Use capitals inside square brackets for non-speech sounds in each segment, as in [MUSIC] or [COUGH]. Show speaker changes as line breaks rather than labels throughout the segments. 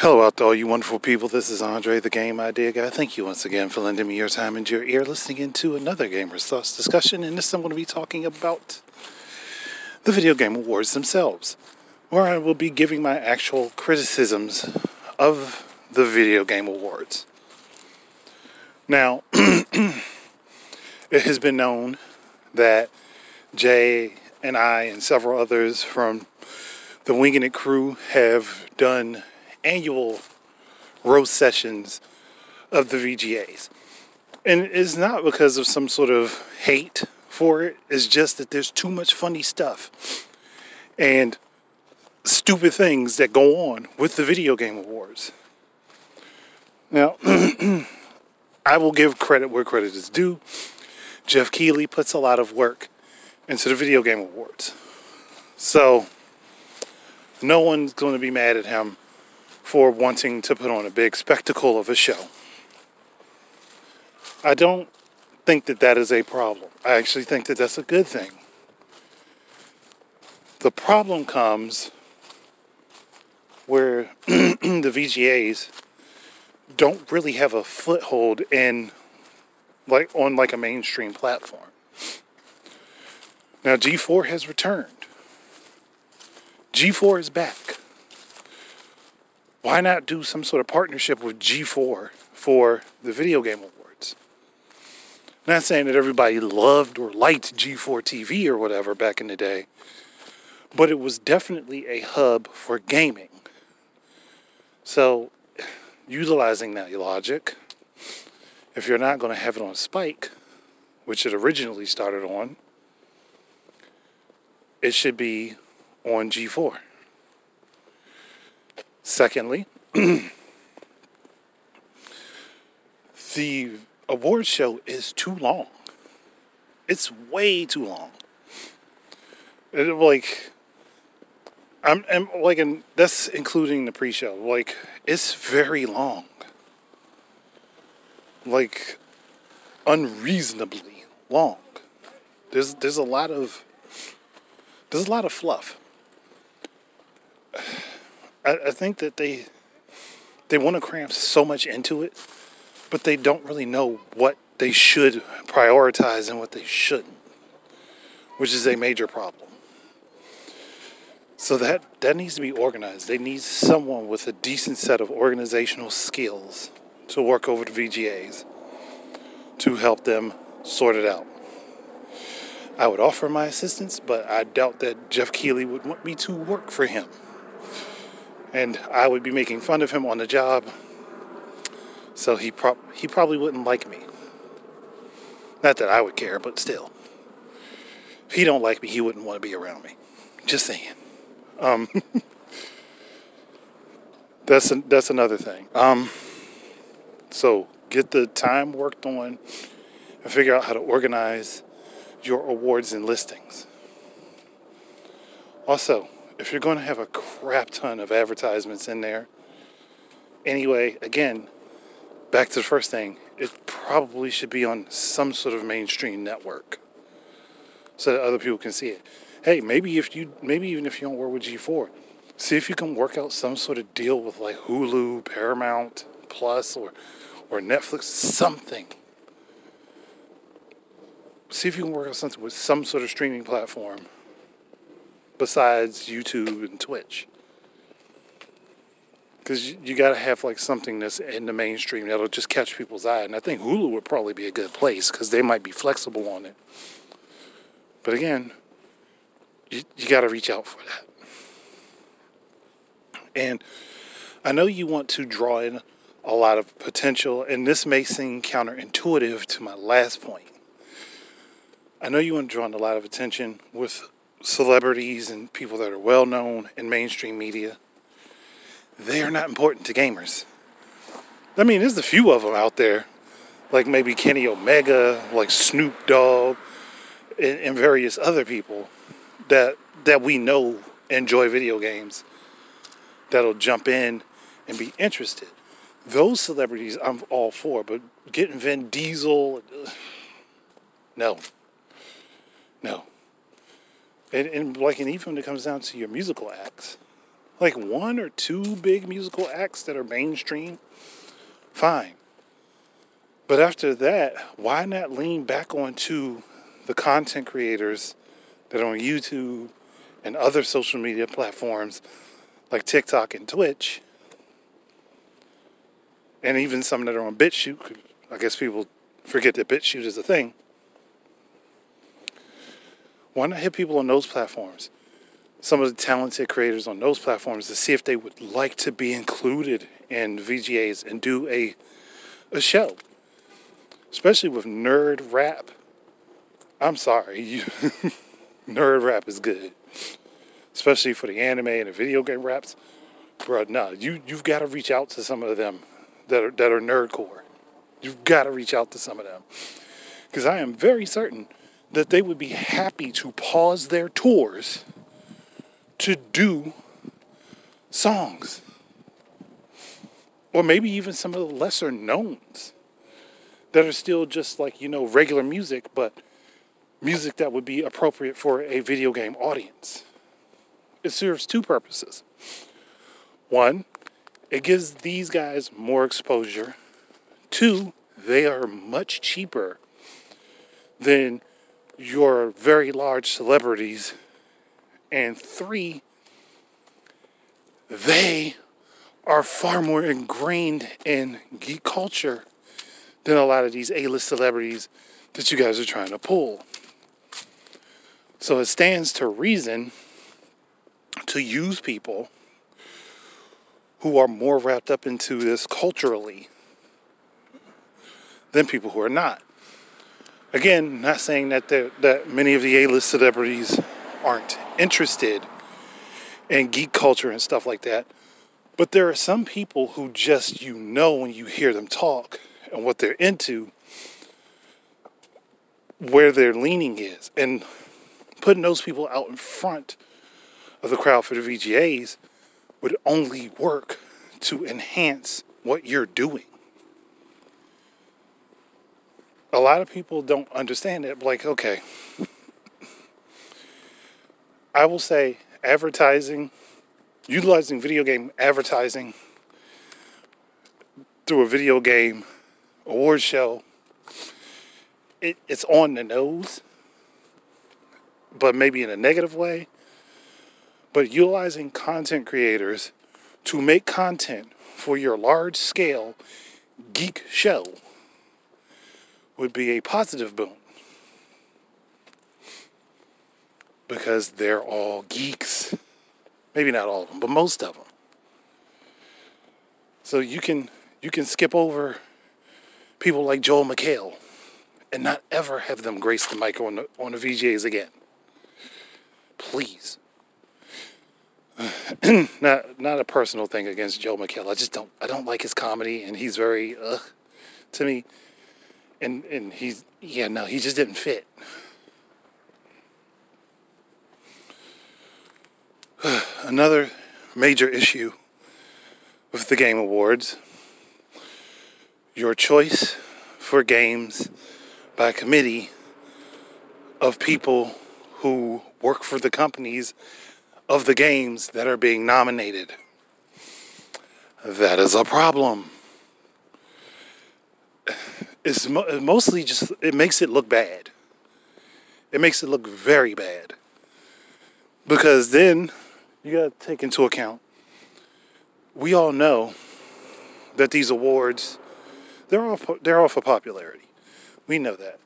Hello out there, all you wonderful people. This is Andre, the Game Idea Guy. Thank you once again for lending me your time and your ear listening into another Gamers Thoughts discussion. And this I'm going to be talking about the Video Game Awards themselves, where I will be giving my actual criticisms of the Video Game Awards. Now, [CLEARS THROAT] it has been known that Jay and I and several others from the Winging It crew have done annual roast sessions of the VGAs. And it's not because of some sort of hate for it, it's just that there's too much funny stuff and stupid things that go on with the video game awards. Now, [CLEARS THROAT] I will give credit where credit is due. Jeff Keighley puts a lot of work into the video game awards. So, no one's going to be mad at him for wanting to put on a big spectacle of a show. I don't think that that is a problem. I actually think that that's a good thing. The problem comes where [CLEARS THROAT] the VGAs don't really have a foothold in like on like a mainstream platform. Now G4 has returned. G4 is back. Why not do some sort of partnership with G4 for the video game awards? Not saying that everybody loved or liked G4 TV or whatever back in the day, but it was definitely a hub for gaming. So, utilizing that logic, if you're not going to have it on Spike, which it originally started on, it should be on G4. Secondly, [CLEARS THROAT] the award show is too long. It's way too long. It, like, I'm, I'm like, and that's including the pre-show. Like, it's very long. Like, unreasonably long. There's there's a lot of there's a lot of fluff. I, I think that they they want to cram so much into it, but they don't really know what they should prioritize and what they shouldn't, which is a major problem. So that that needs to be organized. They need someone with a decent set of organizational skills to work over the VGAs to help them sort it out. I would offer my assistance, but I doubt that Jeff Keighley would want me to work for him and I would be making fun of him on the job. So he pro- he probably wouldn't like me. Not that I would care, but still. If he don't like me, he wouldn't want to be around me. Just saying. Um, [LAUGHS] that's that's another thing. Um, so get the time worked on and figure out how to organize your awards and listings. Also, if you're going to have a crap ton of advertisements in there, anyway, again, back to the first thing, it probably should be on some sort of mainstream network so that other people can see it. Hey, maybe if you, maybe even if you don't work with G4, see if you can work out some sort of deal with like Hulu, Paramount Plus, or or Netflix, something. See if you can work out something with some sort of streaming platform besides YouTube and Twitch. Because you, got to have like something that's in the mainstream that'll just catch people's eye. And I think Hulu would probably be a good place because they might be flexible on it. But again, you, you got to reach out for that. And I know you want to draw in a lot of potential, and this may seem counterintuitive to my last point. I know you want to draw in a lot of attention with celebrities and people that are well known in mainstream media, they are not important to gamers. I mean, there's a few of them out there, like maybe Kenny Omega, like Snoop Dogg, and, and various other people that that we know enjoy video games that'll jump in and be interested. Those celebrities I'm all for, but getting Vin Diesel, uh, no, no. And, and like, and even when it comes down to your musical acts, like one or two big musical acts that are mainstream, fine. But after that, why not lean back onto the content creators that are on YouTube and other social media platforms like TikTok and Twitch, and even some that are on BitChute. I guess people forget that BitChute is a thing. Why not hit people on those platforms? Some of the talented creators on those platforms to see if they would like to be included in VGAs and do a a show. Especially with nerd rap. I'm sorry, you [LAUGHS] nerd rap is good especially for the anime and the video game raps, bro, no, you you've got to reach out to some of them that are that are nerdcore. You've got to reach out to some of them because I am very certain that they would be happy to pause their tours to do songs. Or maybe even some of the lesser knowns that are still just like, you know, regular music, but music that would be appropriate for a video game audience it serves two purposes. One, it gives these guys more exposure. Two, they are much cheaper than your very large celebrities. And three, they are far more ingrained in geek culture than a lot of these A list celebrities that you guys are trying to pull. So it stands to reason to use people who are more wrapped up into this culturally than people who are not. Again, not saying that that many of the A-list celebrities aren't interested in geek culture and stuff like that, but there are some people who just you know when you hear them talk and what they're into, where their leaning is, and putting those people out in front of the crowd for the VGAs would only work to enhance what you're doing. A lot of people don't understand it. Like, okay, I will say advertising, utilizing video game advertising through a video game award show, it, it's on the nose, but maybe in a negative way but utilizing content creators to make content for your large scale geek show would be a positive boon. Because they're all geeks. Maybe not all of them, but most of them. So you can you can skip over people like Joel McHale and not ever have them grace the mic on the on the VGAs again. Please. [CLEARS THROAT] not not a personal thing against Joel McHale. I just don't I don't like his comedy, and he's very to me. And and he's yeah no he just didn't fit. [SIGHS] Another major issue with the Game Awards. Your choice for games by committee of people who work for the companies of the games that are being nominated. That is a problem. It's mostly just, it makes it look bad. It makes it look very bad. Because then you got to take into account, we all know that these awards, they're all, they're all for popularity. We know that.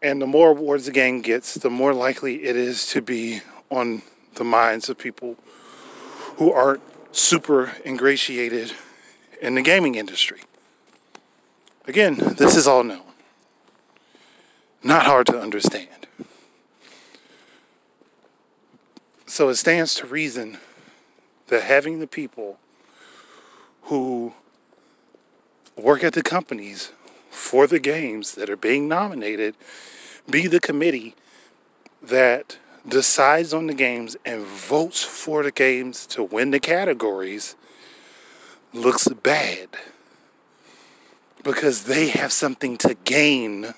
And the more awards the game gets, the more likely it is to be on the minds of people who aren't super ingratiated in the gaming industry. Again, this is all known. Not hard to understand. So it stands to reason that having the people who work at the companies for the games that are being nominated be the committee that decides on the games and votes for the games to win the categories looks bad because they have something to gain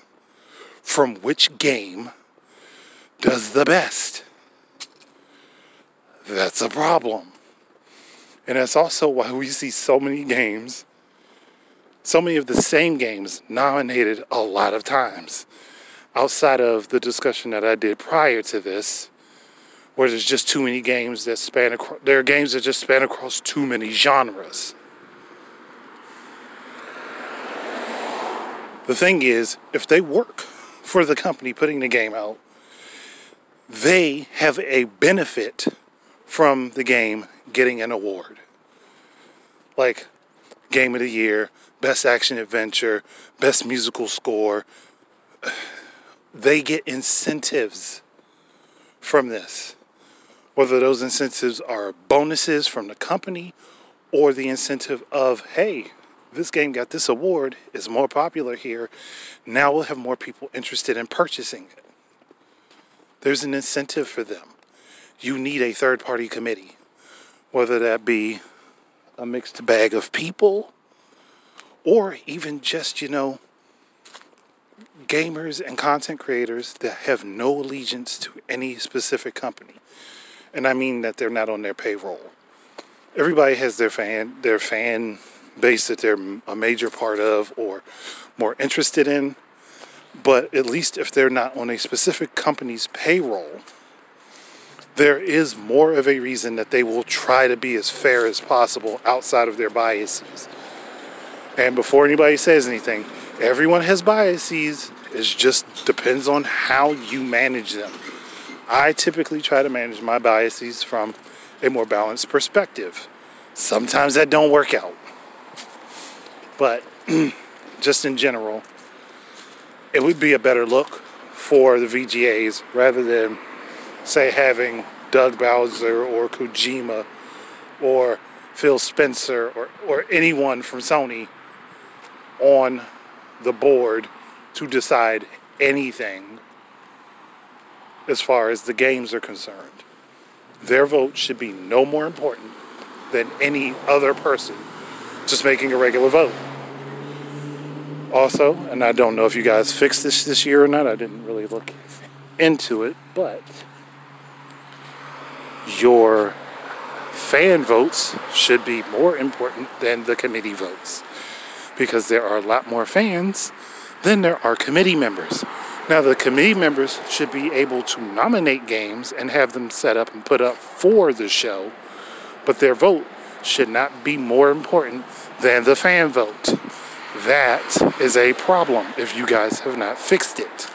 from which game does the best. That's a problem. And that's also why we see so many games, so many of the same games nominated a lot of times. Outside of the discussion that I did prior to this, where there's just too many games that span across, there are games that just span across too many genres. The thing is, if they work for the company putting the game out, they have a benefit from the game getting an award. Like Game of the Year, Best Action Adventure, Best Musical Score. [SIGHS] They get incentives from this. Whether those incentives are bonuses from the company or the incentive of, hey, this game got this award, is more popular here. Now we'll have more people interested in purchasing it. There's an incentive for them. You need a third party committee, whether that be a mixed bag of people or even just, you know, gamers and content creators that have no allegiance to any specific company. And I mean that they're not on their payroll. Everybody has their fan their fan base that they're a major part of or more interested in. But at least if they're not on a specific company's payroll, there is more of a reason that they will try to be as fair as possible outside of their biases. And before anybody says anything, everyone has biases. It just depends on how you manage them. I typically try to manage my biases from a more balanced perspective. Sometimes that don't work out. But [CLEARS THROAT] just in general, it would be a better look for the VGAs rather than, say, having Doug Bowser or Kojima or Phil Spencer or, or anyone from Sony on the board to decide anything as far as the games are concerned. Their vote should be no more important than any other person just making a regular vote. Also, and I don't know if you guys fixed this this year or not, I didn't really look into it, but your fan votes should be more important than the committee votes because there are a lot more fans than there are committee members. Now, the committee members should be able to nominate games and have them set up and put up for the show, but their vote should not be more important than the fan vote. That is a problem if you guys have not fixed it.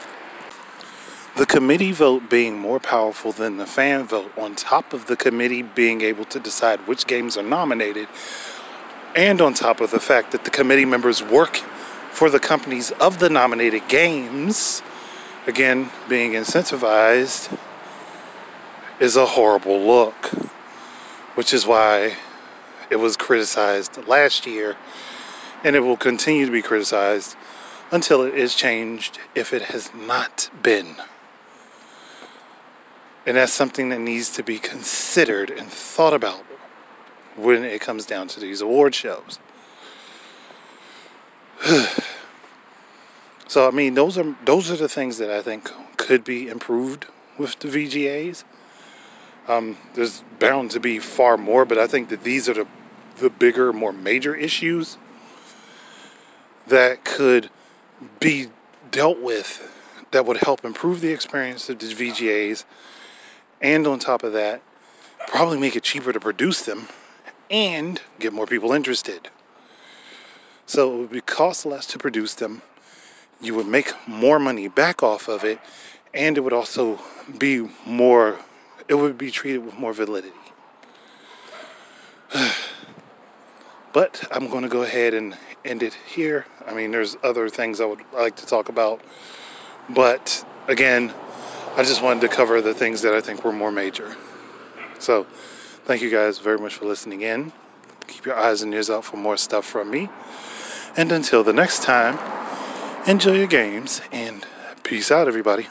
The committee vote being more powerful than the fan vote, on top of the committee being able to decide which games are nominated, and on top of the fact that the committee members work for the companies of the nominated games, again, being incentivized, is a horrible look. Which is why it was criticized last year, and it will continue to be criticized until it is changed if it has not been. And that's something that needs to be considered and thought about when it comes down to these award shows. [SIGHS] so I mean those are those are the things that I think could be improved with the VGAs. Um, there's bound to be far more, but I think that these are the the bigger, more major issues that could be dealt with that would help improve the experience of the VGAs, and on top of that, probably make it cheaper to produce them and get more people interested. So it would be cost less to produce them. You would make more money back off of it, and it would also be more. It would be treated with more validity. But I'm going to go ahead and end it here. I mean, there's other things I would like to talk about. But again, I just wanted to cover the things that I think were more major. So, thank you guys very much for listening in. Keep your eyes and ears out for more stuff from me. And until the next time, enjoy your games and peace out, everybody.